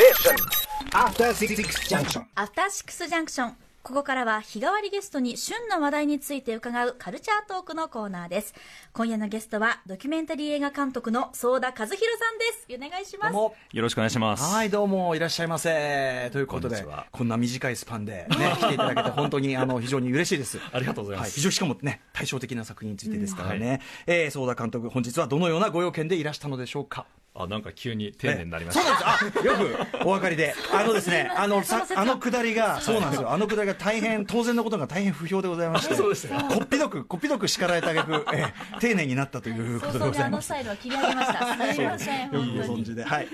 After Six Junction. アフターシックスジャンクション。ここからは日替わりゲストに旬な話題について伺うカルチャートークのコーナーです。今夜のゲストはドキュメンタリー映画監督の相田和弘さんです。お願いします。もよろしくお願いします。はい、どうもいらっしゃいませ。ということでこんにちは、こんな短いスパンでね、来ていただけて本当にあの非常に嬉しいです。ありがとうございますは非常にしかもね、対照的な作品についてですからね。えー、相田監督、本日はどのようなご用件でいらしたのでしょうか？あ、なんか急に丁寧になりましそうた。なんです。あ、よくお分かりで。あのですね、あの、さあのくだりが、そうなんですよ。あのくだりが大変、当然のことが大変不評でございまして。そうでしたこっぴどく、こっぴどく叱られた挙句、えー丁寧になったということでございます。のスタイルは切り上げました。すみません、よくご本当に。存知で。はい。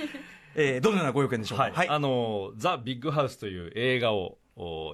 えー、どのようなご用件でしょうか？はい、あのザ・ビッグハウスという映画をお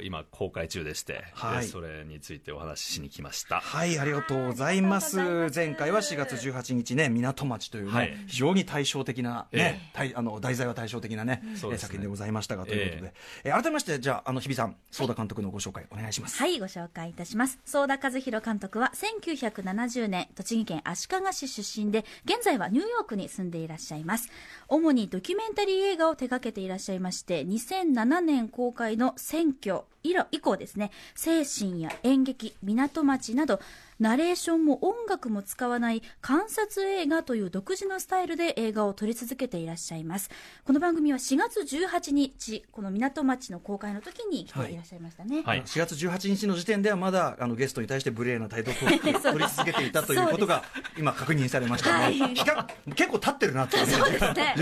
今公開中でして、はいでそれについてお話ししに来ました。はい、ありがとうございます。前回は4月18日ね、港町というね、はい非常に対照的なねえ、対あの題材は対照的なね、そう作品でございましたがということで、え改めましてじゃああの日比さん、相田監督のご紹介お願いします。はい、ご紹介いたします。相田和弘監督は1970年、栃木県足利市出身で、現在はニューヨークに住んでいらっしゃいます。主にドキュメンタリー映画を手掛けていらっしゃいまして、2007年公開の選挙以来以降ですね、精神や演劇、港町など、ナレーションも音楽も使わない観察映画という独自のスタイルで映画を撮り続けていらっしゃいます。この番組は4月18日、この港町の公開の時に来ていらっしゃいましたね。はい4月18日の時点ではまだあのゲストに対して無礼な態度を取り続けていたということが今確認されましたね、はい比較結構経ってるなってそうですね。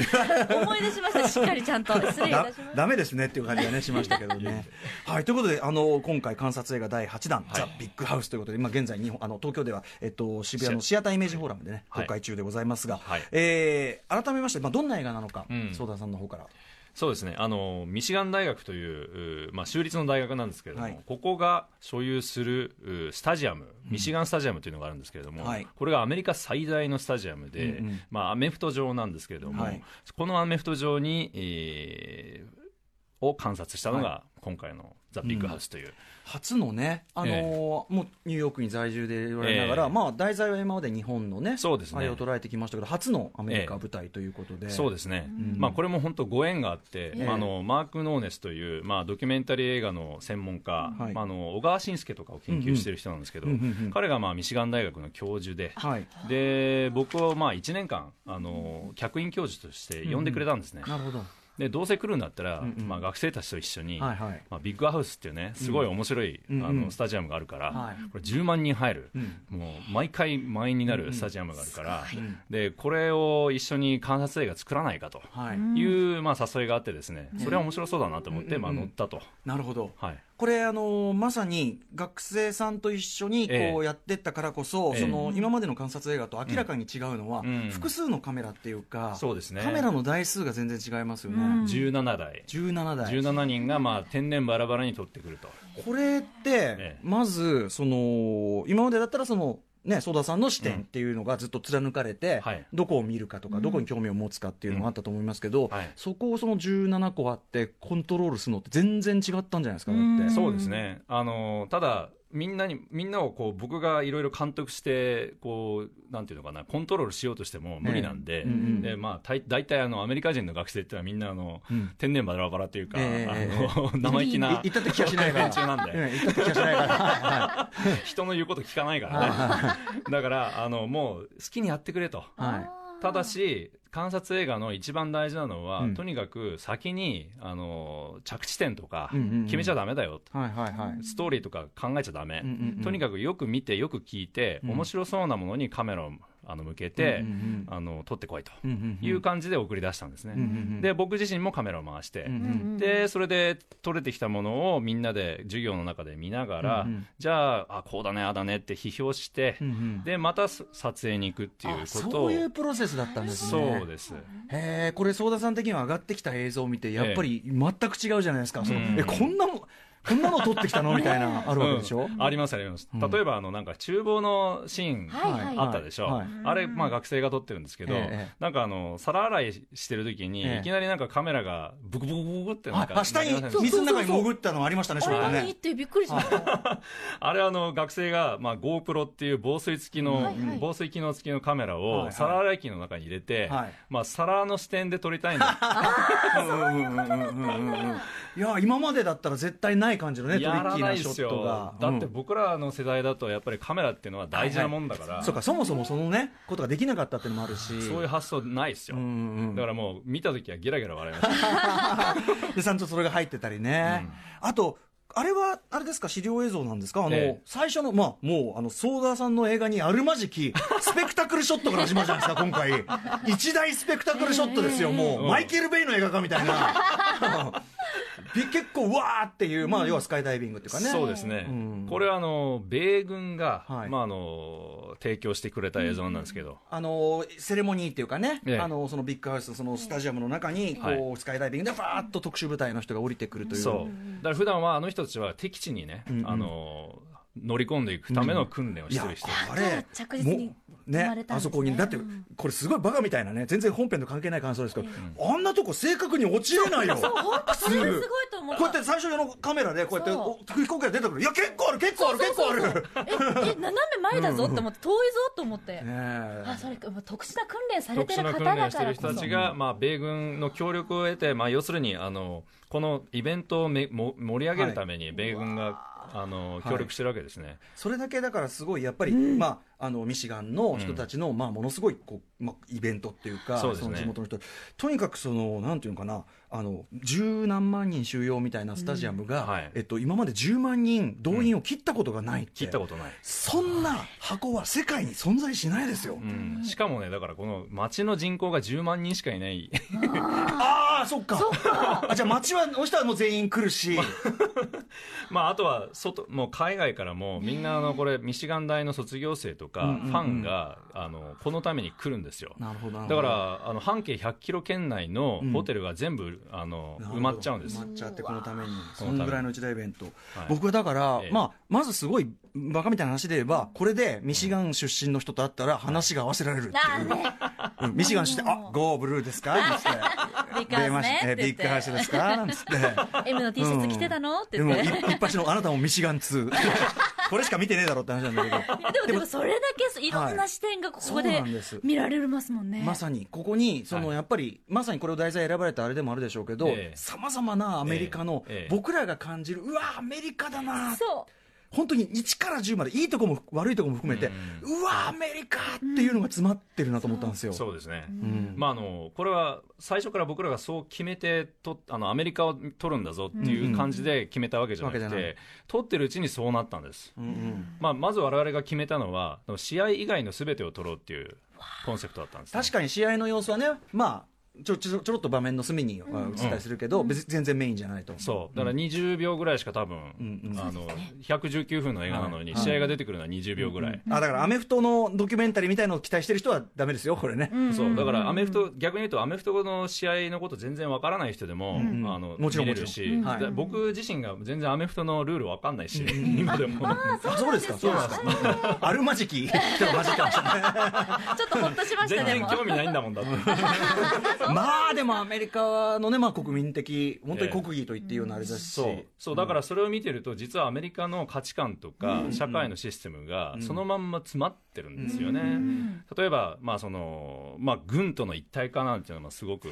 思い出しました。しっかりちゃんと。失礼いただしました。ダメですねっていう感じがねしましたけどね。はいということであの今回観察映画第8弾、はい。ザ・ビッグハウスということで今現在日本あの東京ではえっと渋谷のシアターイメージフォーラムでねはい。公開中でございますが、はい。えー改めましてまあどんな映画なのか、うん。相田さんの方から。そうですね。あのミシガン大学といううまあ州立の大学なんですけれども、はい。ここが所有するうスタジアム、ミシガンスタジアムというのがあるんですけれども、はい。これがアメリカ最大のスタジアムで、うんうん。まあアメフト場なんですけれども、はい。このアメフト場に、えーを観察したのが今回のザ・ビッグハウスという、初のね、あのーえもうニューヨークに在住で言われながら、ええ。まあ、題材は今まで日本のね、そうですね。あれを捉えてきましたけど、初のアメリカ舞台ということで、そうですね、ん。まあ、これも本当、ご縁があって、ええ。まああのマーク・ノーネスという、まあ、ドキュメンタリー映画の専門家、はい。まあ、あの小川慎介とかを研究している人なんですけど、うんうんうんうん。彼が、まあ、ミシガン大学の教授で、はい、で僕をまあ1年間あの、客員教授として呼んでくれたんですね。なるほど、でどうせ来るんだったら、うんうん。まあ、学生たちと一緒に、はいはい。まあ、ビッグハウスっていうねすごい面白い、うん。うんあのスタジアムがあるから、はい。これ10万人入る、うん。もう毎回満員になるスタジアムがあるから、んでこれを一緒に観察映画作らないかとはいいう、まあ、誘いがあってですねそれは面白そうだなと思って、うん。まあ、乗ったと。なるほど、はいこれ、あのーまさに学生さんと一緒にこええ。うやってったからこそ、ええ。その今までの観察映画と明らかに違うのは、うん複数のカメラっていうか、そうですね。カメラの台数が全然違いますよね、うん。17台。17台。17人がまあ天然バラバラに撮ってくると。これって、ええ。まずその今までだったらそのね、ソ田さんの視点っていうのがずっと貫かれて、はい。どこを見るかとか、どこに興味を持つかっていうのがあったと思いますけど、はい。そこをその17個あってコントロールするのって全然違ったんじゃないですか、だうん。って。そうですね。あのただみんなにみんなをこう僕がいろいろ監督してこうなんていうのかなコントロールしようとしても無理なんで,、ええうんうんでまあ、たい大体あのアメリカ人の学生ってのはみんなあの、うん天然バラバラというか、ええあの 生意気な言ったって気がしないから。なんで、うん言ったって気がしないから。は人の言うこと聞かないからねだからあのもう好きにやってくれとい。はい。ただし観察映画の一番大事なのは、うん。とにかく先にあの着地点とか決めちゃダメだよ、はいはいはい。ストーリーとか考えちゃダメ、うんうんうん。とにかくよく見てよく聞いて、うん。面白そうなものにカメラをあの向けて、あの撮ってこいと。いう感じで送り出したんですね、で僕自身もカメラを回して、でそれで撮れてきたものをみんなで授業の中で見ながら、じゃああこうだねああだねって批評して、でまた撮影に行くっていうあことそうをいうプロセスだったんですね。そうです。へえこれ相田さん的には上がってきた映像を見てやっぱり全く違うじゃないですか、そのうん。えこんなもんこんなの撮ってきたの？みたいな あるわけでしょ、うん。ありますあります、うん。例えばあのなんか厨房のシーン。はいはい。あったでしょ、はい。あれ、まあ、学生が撮ってるんですけど、ええなんかあの皿洗いしてる時に、ええ。いきなりなんかカメラがブクブクブクってなんか、はい、下に水の中に潜ったのありましたね、あれ翔太ね。何ってびっくりしました。あれあの学生が、まあ、GoPro っていう防水付きの、はいはい。防水機能付きのカメラを皿洗い機の中に入れて、はい。まあ、皿の視点で撮りたい んだいや、今までだったら絶対ない感じのね、トリッキーなないショットが。だってうん。僕らの世代だとやっぱりカメラっていうのは大事なもんだから、そうか、そもそもそのね、ことができなかったっていうのもあるし。そういう発想ないですよ、うんうんだからもう見た時はゲラゲラ笑いました。で、ちゃんとそれが入ってたりね。あと、あれは、あれですか、資料映像なんですか？あの、ええ。最初の、まあ、もう、あの、ソーダさんの映画にあるまじき、スペクタクルショットから始まるじゃないですか、今回。一大スペクタクルショットですよ、もう、うん。マイケル・ベイの映画かみたいな。び結構、うわーっていう、まあ、要はスカイダイビングっていうかね。そうですね、うん。これはあの米軍が、はい。まあ、あの提供してくれた映像なんですけど、あのセレモニーっていうかね、ええ。あのそのビッグハウス、そのスタジアムの中にこう、はい。スカイダイビングでファーッと特殊部隊の人が降りてくるという、そう。だから普段はあの人たちは敵地にね、うんうん。あの乗り込んでいくための訓練をしてる人、あれ着実にねあそこにだってこれすごいバカみたいなね全然本編と関係ない感想ですけど、あんなとこ正確に落ちれないよ。そう、本当それがすごいと思った。こうやって最初のカメラでこうやって飛行機が出てくるいや結構ある結構ある結構ある。え、え、斜め前だぞって思って、遠いぞと思って。ねえ。あ、それ特殊な訓練され特殊なてる方訓練してるだからこそ。人たちが、まあ、米軍の協力を得て、まあ、要するにあのこのイベントをめも盛り上げるために米軍が、あの協力してるわけですね、それだけだからすごいやっぱり、まあ、あのミシガンの人たちの、まあ、ものすごいこう、まあ、イベントっていうかそうですね。の地元の人。とにかくそのなんていうのかなあの十何万人収容みたいなスタジアムが、うんはい。えっと、今まで10万人動員を切ったことがないって、切ったことない、そんな箱は世界に存在しないですよ。うん、しかもねだからこの町の人口が10万人しかいない。ああそっか。あじゃあ街はの人はもう全員来るし、まあ、あとは外もう海外からもみんなあのこれミシガン大の卒業生とかフうんうんうん。ァンがあのこのために来るんですよ。なるほどなるほだどからあの半径100キロ圏内のホテルが全部あのなるほど。埋まっちゃうんです。埋まっちゃってこのために。そこのぐらいの一大イベント、はい。僕はだから、ええ。まあ、まずすごいバカみたいな話で言えばこれでミシガン出身の人と会ったら話が合わせられるっていう、あーね。うん。ミシガンして「あゴーブルーですか?」って。ビッグハウスね。えって言って。ビッグハウスですか?」なんつって。M の T シャツ着てたの？って言って。い一発のあなたもミシガン2 これしか見てねえだろって話なんだけど でも、でもそれだけいろんな視点がここでなんです見られますもんね。まさにここにそのはいやっぱりまさにこれを題材選ばれたあれでもあるでしょうけどええさまざまなアメリカのええ僕らが感じるうわアメリカだなそう。本当に1から10までいいとこも悪いとこも含めてうわアメリカっていうのが詰まってるなと思ったんですよ。そうですね、うん。まあ、あのこれは最初から僕らがそう決めてとあのアメリカを取るんだぞっていう感じで決めたわけじゃなくて、うんわけじゃない。取ってるうちにそうなったんです、うんうん。まあ、まず我々が決めたのは試合以外の全てを取ろうっていうコンセプトだったんです、ね、確かに試合の様子はねまあちょちょちょろっと場面の隅には映ったりするけど、別に全然メインじゃないと。そう。だから20秒ぐらいしか多分、うんうん。あの119分の映画なのに、試合が出てくるのは20秒ぐらい、あだからアメフトのドキュメンタリーみたいのを期待してる人はダメですよこれね、そう。だからアメフト、逆に言うとアメフトの試合のこと全然わからない人でも、ん。あのもちろん見れるし、はいで僕自身が全然アメフトのルールわかんないし、今でも。あそうですか。そうですかあるまじき人が混じってましたねちょっとほっとしましたね。全然興味ないんだもんだって。まあでもアメリカのね、まあ、国民的本当に国技と言っていいようなあれだし、そう。そうだからそれを見てると実はアメリカの価値観とか社会のシステムがそのまんま詰まってるんですよね、例えば、まあそのまあ、軍との一体化なんていうのはすごく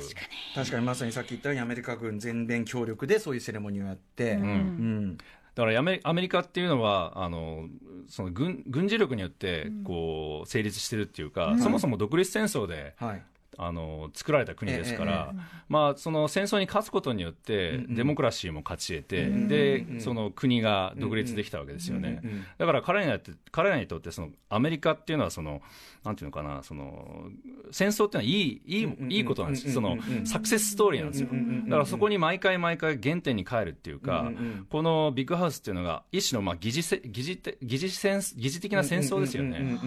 確かに。まさにさっき言ったようにアメリカ軍全面協力でそういうセレモニーをやって、うん。うん。だからアメリカっていうのはあのその軍軍事力によってこう成立してるっていうか、そもそも独立戦争ではいあの作られた国ですから、ええまあ、その戦争に勝つことによって、デモクラシーも勝ち得て、うんでうん。その国が独立できたわけですよね。だから彼らにとって彼らにとってそのアメリカっていうのはそのなんていうのかなその戦争っていうのはいいいい,、いいことなんですよ。そのサクセスストーリーなんですよ。だからそこに毎回毎回原点に帰るっていうか、このビッグハウスっていうのが一種のまあ疑似せ疑似て疑似戦疑似的な戦争ですよね。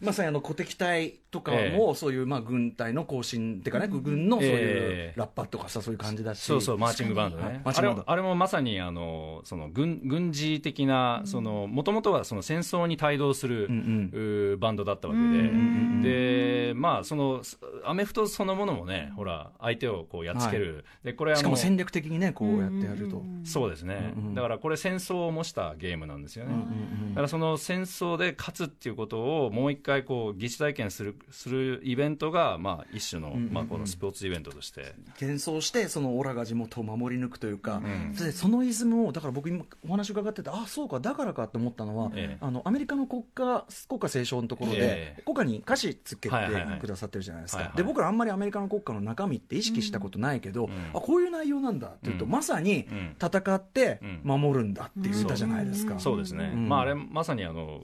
まさにあの鼓敵隊とかも、え。そういうまあ軍隊のの行進っていうかね、軍のそういうええ。ラッパとかさ、そういう感じだし、そうそう、マーチングバンドはい。ね。あれもあれもまさに、あの、その、軍、軍事的な、その、もともとはその戦争に帯同する、うんうーバンドだったわけうんで、で、まあ、その、アメフトそのものもね、ほら、相手をこうやっつける。で、これしかも、戦略的にね、こうやってやると。そうですね。うんうん。だからこれ戦争を模したゲームなんですよね。うんうんだからその戦争で勝つっていうことをもう一回こう疑似体験するするイベントがまあ一種のんうんまあこのスポーツイベントとして。喧騒してそのオラが地元を守り抜くというか、ん。でそのイズムをだから僕今お話伺っててあそうかだからかと思ったのは、ええ。あのアメリカの国歌国歌斉唱のところで、ええ。国歌に歌詞つけてはいはいはいくださってるじゃないですか、はいはいで僕らあんまりアメリカの国歌の中身って意識したことないけど、ん。あこういう内容なんだっていうと、うん。まさにうん。戦ってうん。守るんだっていう歌じゃないですか、そうですね、うん。まああれまさにあの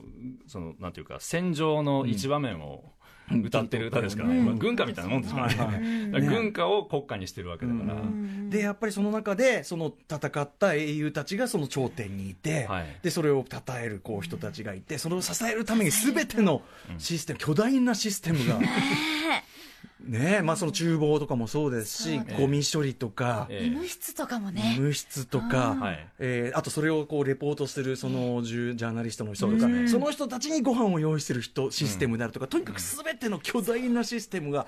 そのなんていうか戦場の一場面を歌ってる歌ですからね、うん。まあ、軍歌みたいなもんですからね、はいはい。だから軍歌を国歌にしてるわけだから、うん。でやっぱりその中でその戦った英雄たちがその頂点にいて、はい。でそれを称えるこう人たちがいてそれを支えるために全てのシステム、巨大なシステムが。ねえまあ、その厨房とかもそうですしゴミ処理とか、ええ。医務室とかもね。無室とか、はい。えーあとそれをこうレポートするそのジュジャーナリストの人とか、その人たちにご飯を用意してる人システムであるとか、とにかくすべての巨大なシステムが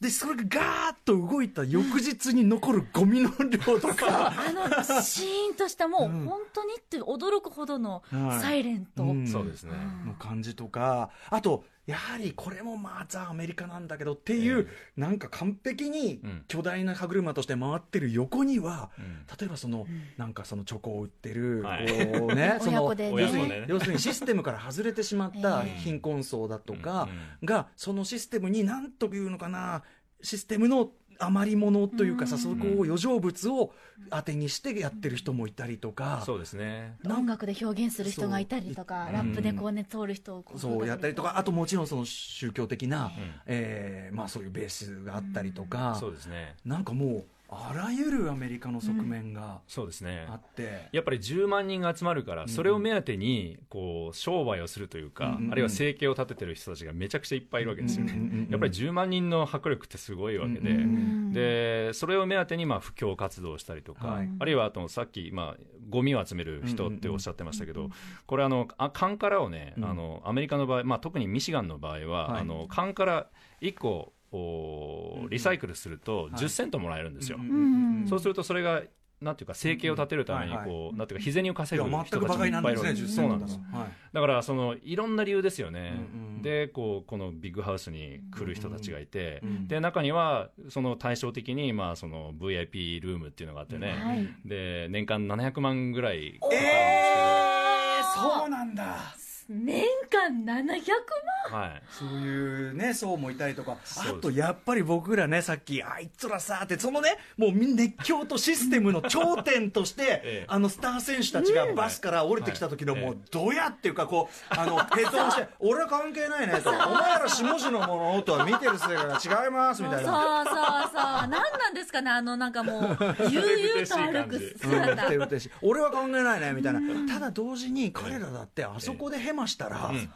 でそれがガーッと動いた翌日に残るゴミの量とか。あの、シーンとしたもう、本当にって驚くほどのはい。サイレント。うん。そうですね、の感じとかあとやはりこれもまあザ・アメリカなんだけどっていう、なんか完璧にうん。巨大な歯車として回ってる横には、うん。例えばその、なんかそのチョコを売ってる、はい。こうね その親子でね。要するに要するにシステムから外れてしまったええ。貧困層だとかうん。がそのシステムに何というのかなシステムの余り物というかさ、そこを余剰物を当てにしてやってる人もいたりとか、そうですね。音楽で表現する人がいたりとか、ラップでこうね、通る人をこそうやったりとか、あともちろんその宗教的な、ん。えーまあ、そういうベースがあったりとか、そうですね。なんかもう、あらゆるアメリカの側面がそうですね。あって、やっぱり10万人が集まるから、それを目当てにこう商売をするというか、あるいは生計を立ててる人たちがめちゃくちゃいっぱいいるわけですよね、やっぱり10万人の迫力ってすごいわけで、でそれを目当てにまあ布教活動をしたりとか、はい。あるいはあとさっき、まあ、ゴミを集める人っておっしゃってましたけど、これあの、あカンカラをね、うん。あのアメリカの場合、まあ、特にミシガンの場合は、はい。あのカンカラ1個おリサイクルすると10セントもらえるんですよ。んそうするとそれがなんていうか生計を立てるためにこう、なんていうか日銭をい稼ぐや、人たちもいっぱいいるね、10けです。そうなんですだとはい。だからそのいろんな理由ですよね、うんうんでこうこのビッグハウスに来る人たちがいて、うんで中にはその対照的に、まあ、その VIP ルームっていうのがあってね、はい。で年間700万ぐらいかかるんですえー、そうなんだ。年間700万。はい、そういうね、層もいたりとか、あとやっぱり僕らね、さっき、あいつらさって、そのね、もう熱狂とシステムの頂点として、ええ。あのスター選手たちがバスから降りてきた時の、はい。もう、どやっていうか、こう、あの、ヘッドホンして、俺は関係ないねと、お前ら下地のものとは見てるせいから違いますみたいな。そうそうそう。何なんですかね、あの、なんかもう、悠々と歩くうん、姿。てるてし俺は考えないねみたいな、ただ同時に彼らだってあそこでヘマしたら、うん。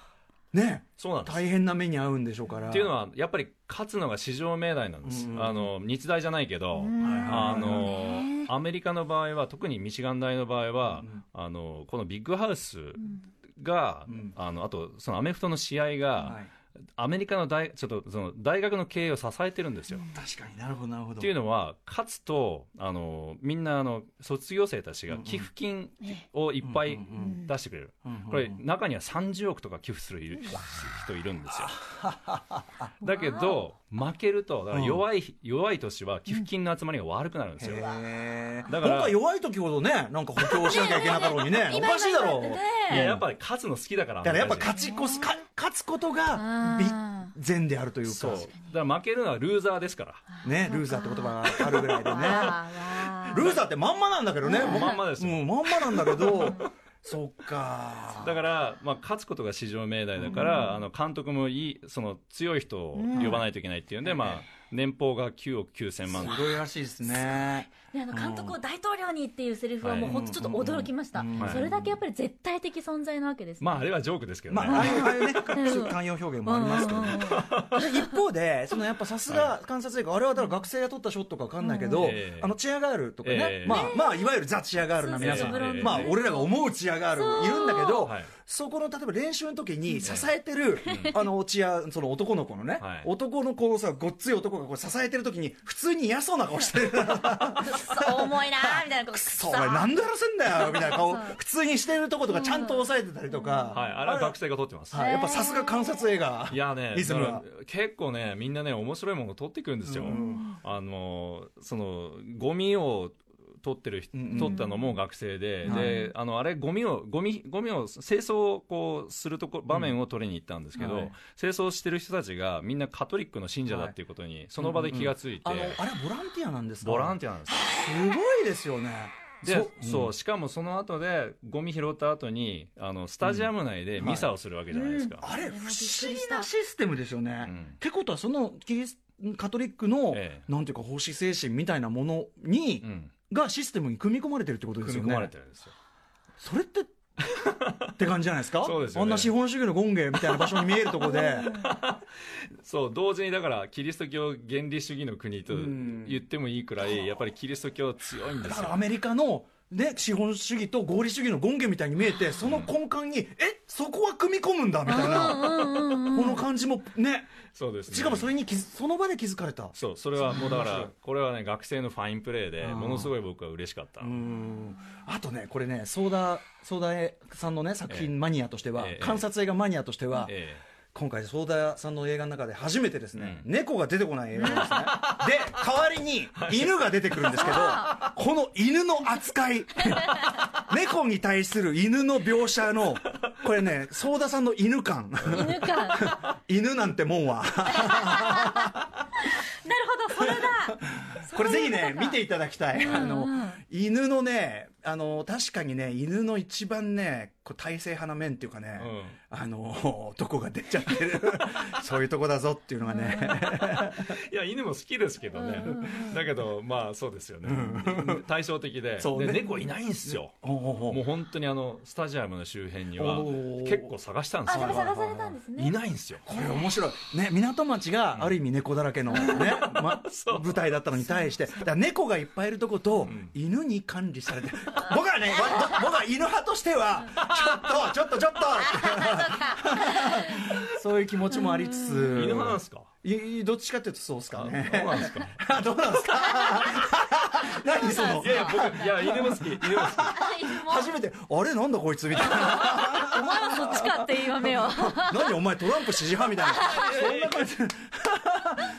ねそうなんです。大変な目に遭うんでしょうから。っていうのはやっぱり勝つのが至上命題なんです、うん。あの日大じゃないけど、あのアメリカの場合は特にミシガン大の場合は、あのこのビッグハウスが、ん。あのあとそのアメフトの試合が、はいアメリカの大ちょっとその大学の経営を支えてるんですよ。確かになるほどなるほど。っていうのは勝つとあのみんなあの卒業生たちが寄付金をいっぱい出してくれる、うんうんこれ中には30億とか寄付するいる人いるんですよ。だけど負けるとだから弱い、弱い年は寄付金の集まりが悪くなるんですよ、だから本当は弱い時ほどねなんか補強しなきゃいけなかろうにねおかしいだろうねいややっぱり勝つの好きだからだからやっぱ勝ちこすか勝つことが善であるというそう。かだから負けるのはルーザーですから。ねルーザーって言葉があるぐらいでね。ルーザーってまんまなんだけどね。まんまですよ。うんまんまなんだけど。そっか。だから、まあ、勝つことが至上命題だから、あの監督もいいその強い人を呼ばないといけないっていうんで、まあ、年俸が9億9000万。すごいらしいですね。であの監督を大統領にっていうセリフはもうはい本当ちょっと驚きました、それだけやっぱり絶対的存在なわけです、まああれはジョークですけどね、まあ、ああいうね、慣用表現もありますけどね。うん。一方で、そのやっぱさすが観察映画、あれはだから学生が撮ったショットかわかんないけど、あのチアガールとかね、ええ。まあ、まあ、いわゆるザ・チアガールな皆さん、まあ、俺らが思うチアガールいるんだけど、はいそこの例えば練習の時に支えてる、あのチア、その男の子のね、はい。男の子をさ、ごっつい男がこう支えてる時に、普通に嫌そうな顔してる。そ重いなーみたいなこうくっそう、お前なんでやらせんだよみたいな顔普通にしてるとことかちゃんと抑えてたりとか、はい、あれは学生が撮ってます、はいやっぱさすが観察映画。いやねリズム結構ねみんなね面白いものを撮ってくるんですよ、うん。あのそのゴミを取ってる人、うんうん取ったのも学生で、はい。であのあれゴミをゴミゴミを清掃をこうするとこ場面を撮りに行ったんですけど、はい。清掃してる人たちがみんなカトリックの信者だっていうことにその場で気がついて、あの、あれはボランティアなんですか？ボランティアなんです。よすごいですよね。でそううんしかもその後でゴミ拾った後にあのスタジアム内でミサをするわけじゃないですか、あれ、不思議なシステムですよね。うん。ってことは、そのキリスカトリックの、ええ。なんていうか、奉仕精神みたいなものに、うんがシステムに組み込まれてるってことですよね。組み込まれてるんですよ。それって、って感じじゃないですか？そうですよね。あんな資本主義の権限みたいな場所に見えるとこで。そう同時にだからキリスト教原理主義の国とうん。言ってもいいくらいやっぱりキリスト教強いんですよ。だからアメリカの、ね、資本主義と合理主義の権限みたいに見えて、その根幹に、え、そこは組み込むんだみたいな、この感じもね、そうですね。しかもそれにその場で気づかれた。そうそれはもうだからこれはね学生のファインプレーでものすごい僕は嬉しかった。うん。あとね、これね、ソーダ、ソーダさんのね、作ええ。品マニアとしては、ええ。観察映画マニアとしては、え今回、ソーダさんの映画の中で初めてですね、う猫が出てこない映画なんですね。で、代わりに犬が出てくるんですけど、この犬の扱い、猫に対する犬の描写の、これね、ソーダさんの犬感、犬かなる犬なんてもんは、ほどそれだこれぜひね、見ていただきたい。あのうん、犬のね、あの、確かにね、犬の一番ね、こう体制派な面っていうかね、うん。あの、とこが出ちゃってる。そういうとこだぞっていうのがね。いや犬も好きですけどね。うんうんうん。だけどまあそうですよね。対照的で。そうね。で猫いないんですよ。もう本当にあのスタジアムの周辺には結構探したんですよ。探されたんですね。いないんですよ。これ面白い。ね、港町がある意味猫だらけのね、ま、舞台だったのに対して、猫がいっぱいいるとこと、ん。犬に管理されて、僕はね、わ僕は犬派としては、ちょっと、ちょっと、ちょっと、そういう気持ちもありつつ、犬派なんですか？いどっちかっていうとそうですかね。そうなんですか。あどうなんですか？何その？いやいや僕いや犬も好き犬も好き初めて、あれ？なんだこいつ？みたいな。お前はそっちかって言わめよ何？お前トランプ支持派みたいな。そんな感じ。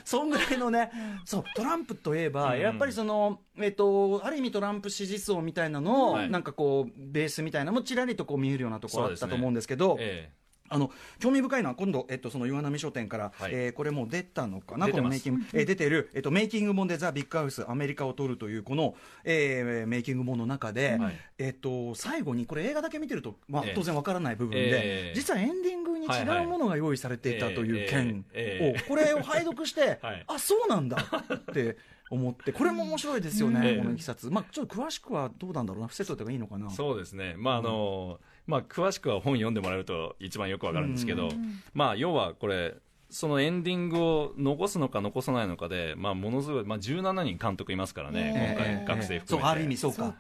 そんぐらいのね、そう、トランプといえば、うん。やっぱりその、えっと、ある意味トランプ支持層みたいなのを、はい。なんかこう、ベースみたいなのもちらりとこう見えるようなところあったと思うんですけど、えあの興味深いのは今度、えっと、その岩波書店から、はい。えーこれもう出たのかな？このメイキング、えー出てる、えっと、メイキング本でザ・ビッグハウスアメリカを撮るというこの、えーメイキング本の中で、はい。えっと、最後にこれ映画だけ見てると、まあええ。当然わからない部分で、ええ。実はエンディングに違うものが用意されていたという件をこれを拝読して、はい。あそうなんだって思ってこれも面白いですよね、ええ。このいきさつ、まあ、ちょっと詳しくはどうなんだろうな？伏せといた方がいいのかな？えそうですね。まああのまあ詳しくは本読んでもらえると一番よくわかるんですけどうん。まあ要はこれそのエンディングを残すのか残さないのかで、まあ、ものすごい、まあ、17人監督いますからね、ええ。今回、学生含めて。そうある意味そうか。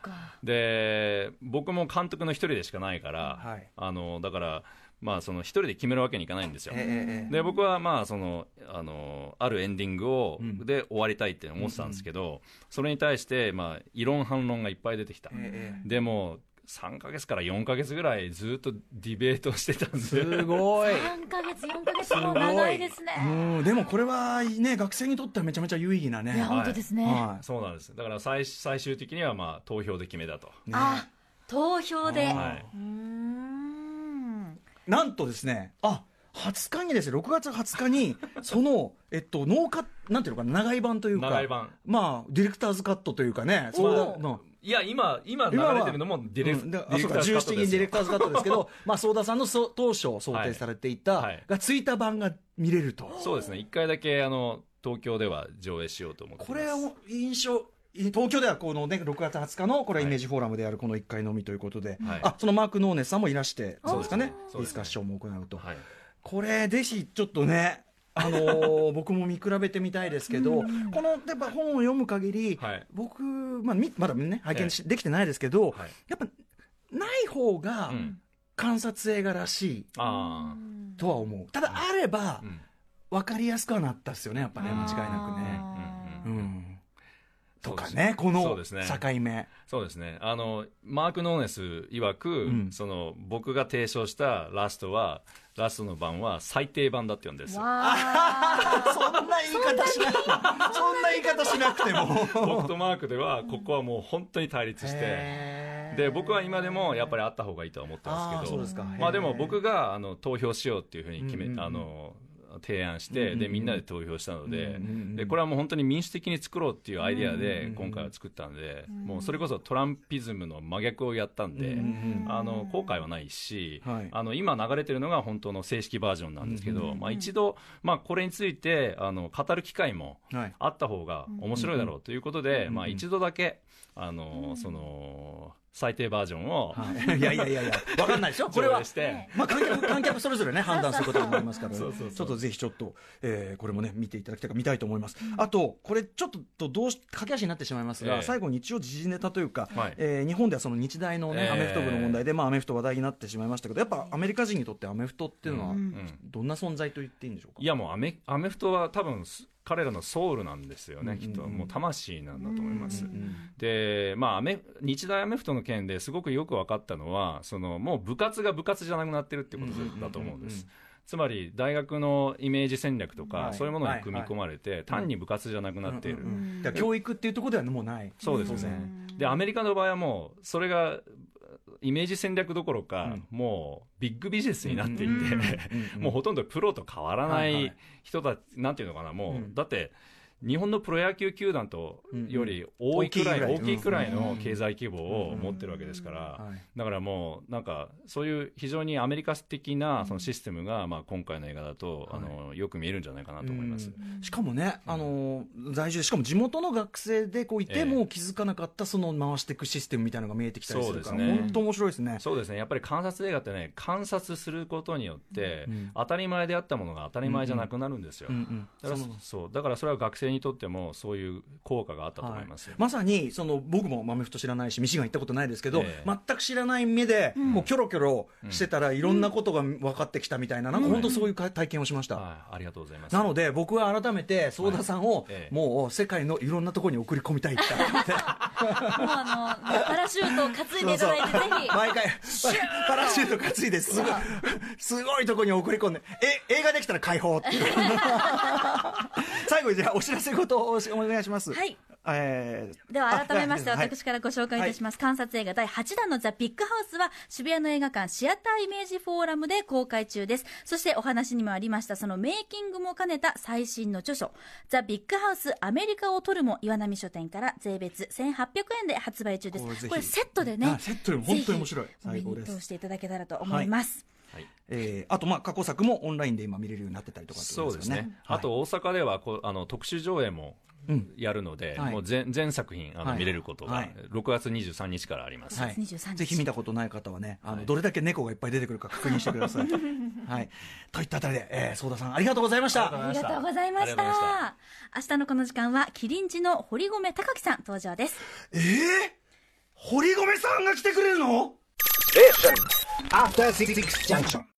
で僕も監督の一人でしかないから、はい。あのだから、まあ、その一人で決めるわけにいかないんですよ。ええええで僕はまあそのあのあるエンディングを、うん。で終わりたいって思ってたんですけど、それに対して、まあ、異論反論がいっぱい出てきた、ええ。でも3か月から4か月ぐらいずっとディベートしてたんで。すよすごい3ヶ月4ヶ月も長いですね。うんでもこれはね学生にとってはめちゃめちゃ有意義なね。いや本当ですね、はそうなんです。だから最最終的にはまあ投票で決めたと、いねあ投票で、あはい、うーん。なんとですねあ20日にですね6月20日に そのえっと農家なんていうのかな長い版というか。長い版まあディレクターズカットというかねおそのいや今今流れてるのもディレク,、ターズカット17ですよ。人ディレクターズカットですけどまあ相田さんのそ当初想定されていた、がついた版が見れると。そうですね。一回だけあの東京では上映しようと思ってこれを印象東京ではこのね6月20日のこれはイメージフォーラムでやるこの1回のみということで、はい。あそのマーク・ノーネスさんもいらしてそうですかね。ディスカッションも行うと、はい。これぜひちょっとねあのー僕も見比べてみたいですけど、このやっぱ本を読む限り、はい。僕、まあ、みまだね拝見し、できてないですけど、はい。やっぱない方がうん。観察映画らしいあとは思う。ただあればあ、うん。分かりやすくはなったですよねやっぱね間違いなくね。ね、こそのうですね。境目。そうですね。あのマーク・ノーネス曰く、ん。その僕が提唱したラストはラストの版は最低版だって言うんです。そんな言い方しなくても、そんな言い方しなくても。僕とマークではここはもう本当に対立して。で僕は今でもやっぱりあった方がいいとは思ってますけど。そうですか。まあでも僕があの投票しようっていうふうに決め、うんうんうん。あの提案して、でみんなで投票したので,、でこれはもう本当に民主的に作ろうっていうアイデアで今回は作ったんで、もうそれこそトランピズムの真逆をやったんで、あの後悔はないし、はい。あの今流れてるのが本当の正式バージョンなんですけど、まあ、一度、まあ、これについてあの語る機会もはい。あった方が面白いだろうということで、うんまあ、一度だけあの、その最低バージョンを。はい。いやいやいやいや、わかんないですよ。これは。まあ、観客観客それぞれね判断することになりますから、ね、そうそうそう。ちょっとぜひちょっと、えーこれもね見ていただきたいか見たいと思います、あとこれちょっとどうし駆け足になってしまいますが、ええ。最後に一応時事ネタというか、はい。えー日本ではその日大のね、ええ。アメフト部の問題で、まあ、アメフト話題になってしまいましたけどやっぱアメリカ人にとってアメフトっていうのは、うん。うん。どんな存在と言っていいんでしょうか？いやもうアメアメフトは多分す彼らのソウルなんですよね、うんきっと。もう魂なんだと思います。うんで、まあ日大アメフトの件ですごくよく分かったのは、そのもう部活が部活じゃなくなってるってことだと思うんです。つまり大学のイメージ戦略とか、はい。そういうものに組み込まれて、単に部活じゃなくなっている。教育っていうところではもうない。そうですね。で、アメリカの場合はもう、それが、イメージ戦略どころか、うん。もうビッグビジネスになっていて、もうほとんどプロと変わらなはいはいい。人たち、なんていうのかな、もう、うん。だって、日本のプロ野球球団とより多いくらい、大きいくらいのうん経済規模を持ってるわけですから、はい。だからもう、なんか、そういう非常にアメリカ的なそのシステムが、まあ、今回の映画だと、あの、よく見えるんじゃないかなと思います。うん。しかもね、あの在住しかも地元の学生でこういても気づかなかったその回していくシステムみたいなのが見えてきたりするから、本当面白いですね。そうですね、やっぱり観察映画ってね、観察することによって、うん当たり前であったものが当たり前じゃなくなるんですよ。だからそれは学生にとってもそういう効果があったと思います。まさにその僕もアメフト知らないしミシガン行ったことないですけど、ええ。全く知らない目で、こうキョロキョロしてたらいろんなことが分かってきたみたいな、なんか本当そういうか体験をしました。はい、ありがとうございます。なので僕は改めてソーダさんをええ。もう世界のいろんなところに送り込みたいって。思ってもうあのパラシュートを担いでいただいてぜひ。毎回パラシュート担いですごいすごいとこに送り込んでえ映画できたら解放っていう。最後にじゃあお知らせ事をお願いします。はいえーでは改めまして私からご紹介いたします、観察映画第8弾のザ・ビッグハウスは渋谷の映画館シアターイメージフォーラムで公開中です。そしてお話にもありましたそのメイキングも兼ねた最新の著書。ザ・ビッグハウスアメリカを撮るも岩波書店から税別1800円で発売中です。これセットでね。あセットでも本当に面白い。ぜひ最高です。お見通していただけたらと思います、はいえーあとまあ過去作もオンラインで今見れるようになってたりとかってことそうですね。はい。あと大阪ではこうあの特集上映もうん。やるので、はい。もう全全作品あの、はい。見れることがはい。6月23日からあります。はい。23日ぜひ見たことない方はねあの、はい。どれだけ猫がいっぱい出てくるか確認してください。はい。といったあたりで、えー、ソーダさんありがとうございました。ありがとうございました。明日のこの時間はキリンジの堀米貴樹さん登場です。えー、堀米さんが来てくれるの？After Six Junction.